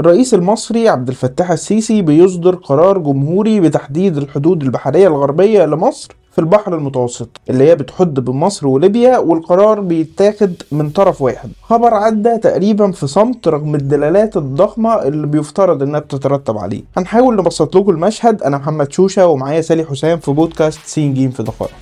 الرئيس المصري عبد الفتاح السيسي بيصدر قرار جمهوري بتحديد الحدود البحرية الغربية لمصر في البحر المتوسط اللي هي بتحد بين مصر وليبيا والقرار بيتاخد من طرف واحد. خبر عدى تقريبا في صمت رغم الدلالات الضخمة اللي بيفترض إنها بتترتب عليه. هنحاول نبسط لكم المشهد أنا محمد شوشة ومعايا سالي حسام في بودكاست سين جيم في دقائق.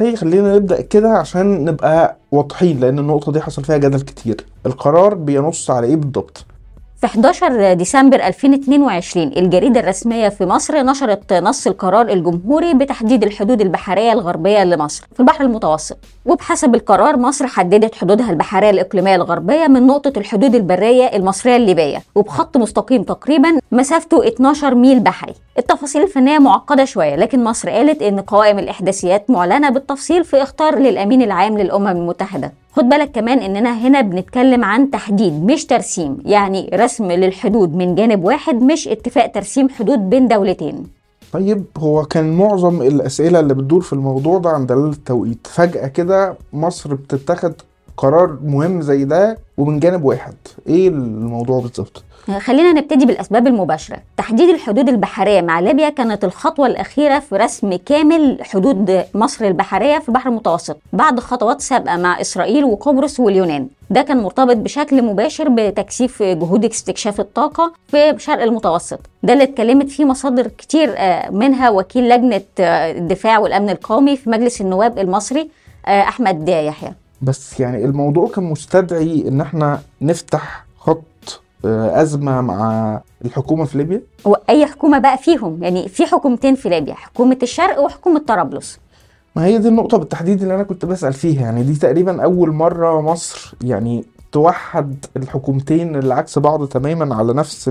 هي خلينا نبدأ كده عشان نبقى واضحين لأن النقطة دي حصل فيها جدل كتير. القرار بينص على إيه بالضبط؟ في 11 ديسمبر 2022 الجريدة الرسمية في مصر نشرت نص القرار الجمهوري بتحديد الحدود البحرية الغربية لمصر في البحر المتوسط. وبحسب القرار مصر حددت حدودها البحرية الإقليمية الغربية من نقطة الحدود البرية المصرية الليبية وبخط مستقيم تقريبا مسافته 12 ميل بحري. التفاصيل الفنية معقدة شوية لكن مصر قالت إن قوائم الإحداثيات معلنة بالتفصيل في إخطار للأمين العام للأمم المتحدة. خد بالك كمان إننا هنا بنتكلم عن تحديد مش ترسيم يعني رسم للحدود من جانب واحد مش اتفاق ترسيم حدود بين دولتين. طيب هو كان معظم الأسئلة اللي بتدور في الموضوع ده عن دلالة التوقيت. فجأة كده مصر بتتخذ قرار مهم زي ده ومن جانب واحد. إيه الموضوع بالظبط؟ خلينا نبتدي بالأسباب المباشرة. تحديد الحدود البحرية مع ليبيا كانت الخطوة الأخيرة في رسم كامل حدود مصر البحرية في البحر المتوسط بعد خطوات سابقة مع إسرائيل وقبرص واليونان. ده كان مرتبط بشكل مباشر بتكثيف جهود استكشاف الطاقة في شرق المتوسط. ده اللي اتكلمت فيه مصادر كتير منها وكيل لجنة الدفاع والأمن القومي في مجلس النواب المصري أحمد يحيى. بس يعني الموضوع كان مستدعي إن إحنا نفتح خط أزمة مع الحكومة في ليبيا. وأي حكومة بقى فيهم يعني في حكومتين في ليبيا حكومة الشرق وحكومة طرابلس. ما هي دي النقطة بالتحديد اللي أنا كنت بسأل فيها يعني دي تقريبا أول مرة مصر يعني توحد الحكومتين اللي عكس بعض تماما على نفس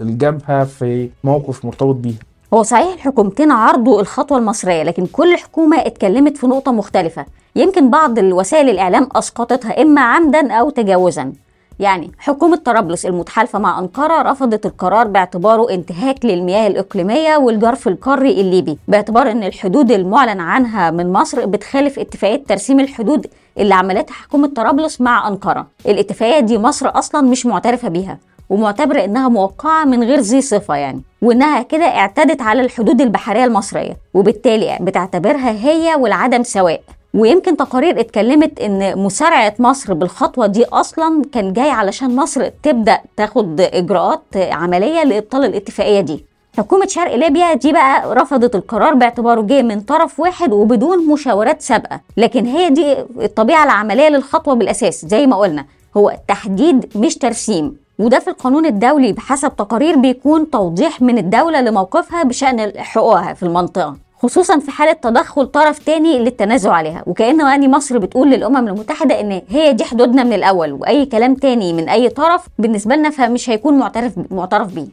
الجبهة في موقف مرتبط بيها. هو صحيح الحكومتين عرضوا الخطوة المصرية لكن كل حكومة اتكلمت في نقطة مختلفة. يمكن بعض الوسائل الإعلام أسقطتها إما عمدا أو تجاوزا. يعني حكومة طرابلس المتحالفة مع أنقرة رفضت القرار باعتباره انتهاك للمياه الإقليمية والجرف القاري الليبي باعتبار أن الحدود المعلن عنها من مصر بتخالف اتفاقية ترسيم الحدود اللي عملتها حكومة طرابلس مع أنقرة. الاتفاقية دي مصر أصلا مش معترفة بيها. ومعتبرة إنها موقعة من غير ذي صفة يعني وإنها كده اعتدت على الحدود البحرية المصرية وبالتالي بتعتبرها هي والعدم سواء. ويمكن تقارير اتكلمت إن مسارعة مصر بالخطوة دي أصلا كان جاي علشان مصر تبدأ تاخد إجراءات عملية لإبطال الاتفاقية دي. حكومة شرق ليبيا دي بقى رفضت القرار باعتباره جاي من طرف واحد وبدون مشاورات سابقة لكن هي دي الطبيعة العملية للخطوة بالأساس. زي ما قلنا هو تحديد مش ترسيم. وده في القانون الدولي بحسب تقارير بيكون توضيح من الدولة لموقفها بشأن حقوقها في المنطقة خصوصا في حالة تدخل طرف تاني للتنازع عليها. وكأنه يعني مصر بتقول للأمم المتحدة إن هي دي حدودنا من الأول وأي كلام تاني من أي طرف بالنسبة لنا فمش هيكون معترف معترف بيه.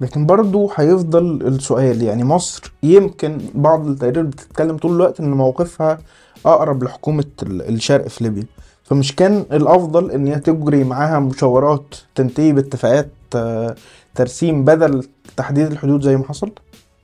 لكن برضه هيفضل السؤال يعني مصر يمكن بعض التقارير بتتكلم طول الوقت إن موقفها أقرب لحكومة الشرق في ليبيا. فمش كان الأفضل إن هي تجري معاها مشاورات تنتهي باتفاقات ترسيم بدل تحديد الحدود زي ما حصل؟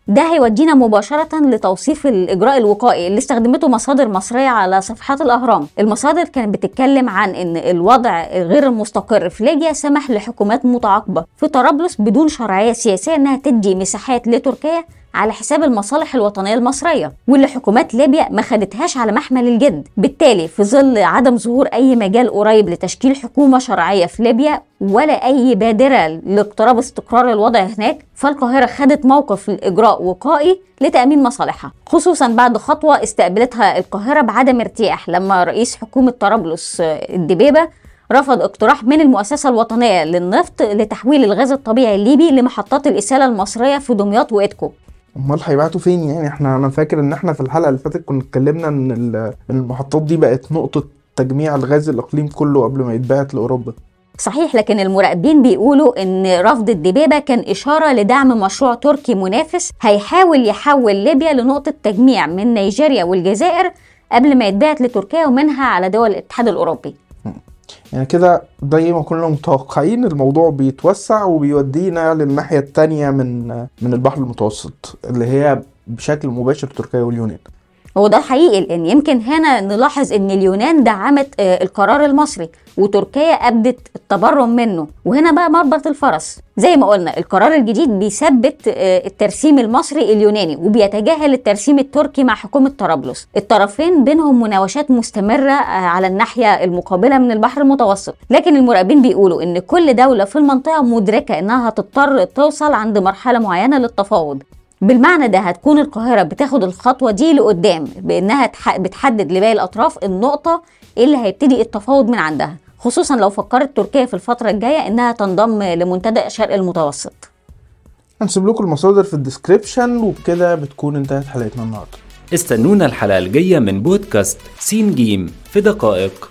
ده هيودينا مباشرة لتوصيف الإجراء الوقائي اللي استخدمته مصادر مصرية على صفحات الأهرام المصادر كانت بتتكلم عن أن الوضع غير المستقر في ليبيا سمح لحكومات متعاقبة في طرابلس بدون شرعية سياسية أنها تدي مساحات لتركيا على حساب المصالح الوطنية المصرية واللي حكومات ليبيا ما خدتهاش على محمل الجد. بالتالي في ظل عدم ظهور أي مجال قريب لتشكيل حكومة شرعية في ليبيا ولا أي بادرة لاقتراب استقرار الوضع هناك فالقاهرة خدت موقف الإجراء وقائي لتأمين مصالحها. خصوصا بعد خطوة استقبلتها القاهرة بعدم ارتياح لما رئيس حكومة طرابلس الدبيبة رفض اقتراح من المؤسسة الوطنية للنفط لتحويل الغاز الطبيعي الليبي لمحطات الإسالة المصرية في دمياط وإدكو. أمال هيبعتوا فين يعني؟ إحنا أنا فاكر إن إحنا في الحلقة اللي فاتت كنا اتكلمنا إن المحطات دي بقت نقطة تجميع الغاز الإقليم كله قبل ما يتبعت لأوروبا. صحيح لكن المراقبين بيقولوا إن رفض الدبيبه كان إشارة لدعم مشروع تركي منافس هيحاول يحول ليبيا لنقطة تجميع من نيجيريا والجزائر قبل ما يتبعت لتركيا ومنها على دول الاتحاد الأوروبي. يعني كده زي ما كنا متوقعين الموضوع بيتوسع وبيودينا للناحية التانية من من البحر المتوسط اللي هي بشكل مباشر تركيا واليونان. هو ده حقيقي لأن يمكن هنا نلاحظ إن اليونان دعمت آه، القرار المصري وتركيا أبدت التبرم منه. وهنا بقى مربط الفرس. زي ما قلنا القرار الجديد بيثبت آه، الترسيم المصري اليوناني وبيتجاهل الترسيم التركي مع حكومة طرابلس. الطرفين بينهم مناوشات مستمرة آه، على الناحية المقابلة من البحر المتوسط. لكن المراقبين بيقولوا إن كل دولة في المنطقة مدركة إنها هتضطر توصل عند مرحلة معينة للتفاوض. بالمعنى ده هتكون القاهرة بتاخد الخطوة دي لقدام بإنها تح- بتحدد لباقي الأطراف النقطة اللي هيبتدي التفاوض من عندها خصوصا لو فكرت تركيا في الفترة الجاية إنها تنضم لمنتدى شرق المتوسط. هنسيب لكم المصادر في ال description وبكده بتكون انتهت حلقتنا النهارده. استنونا الحلقة الجاية من بودكاست سين جيم في دقائق.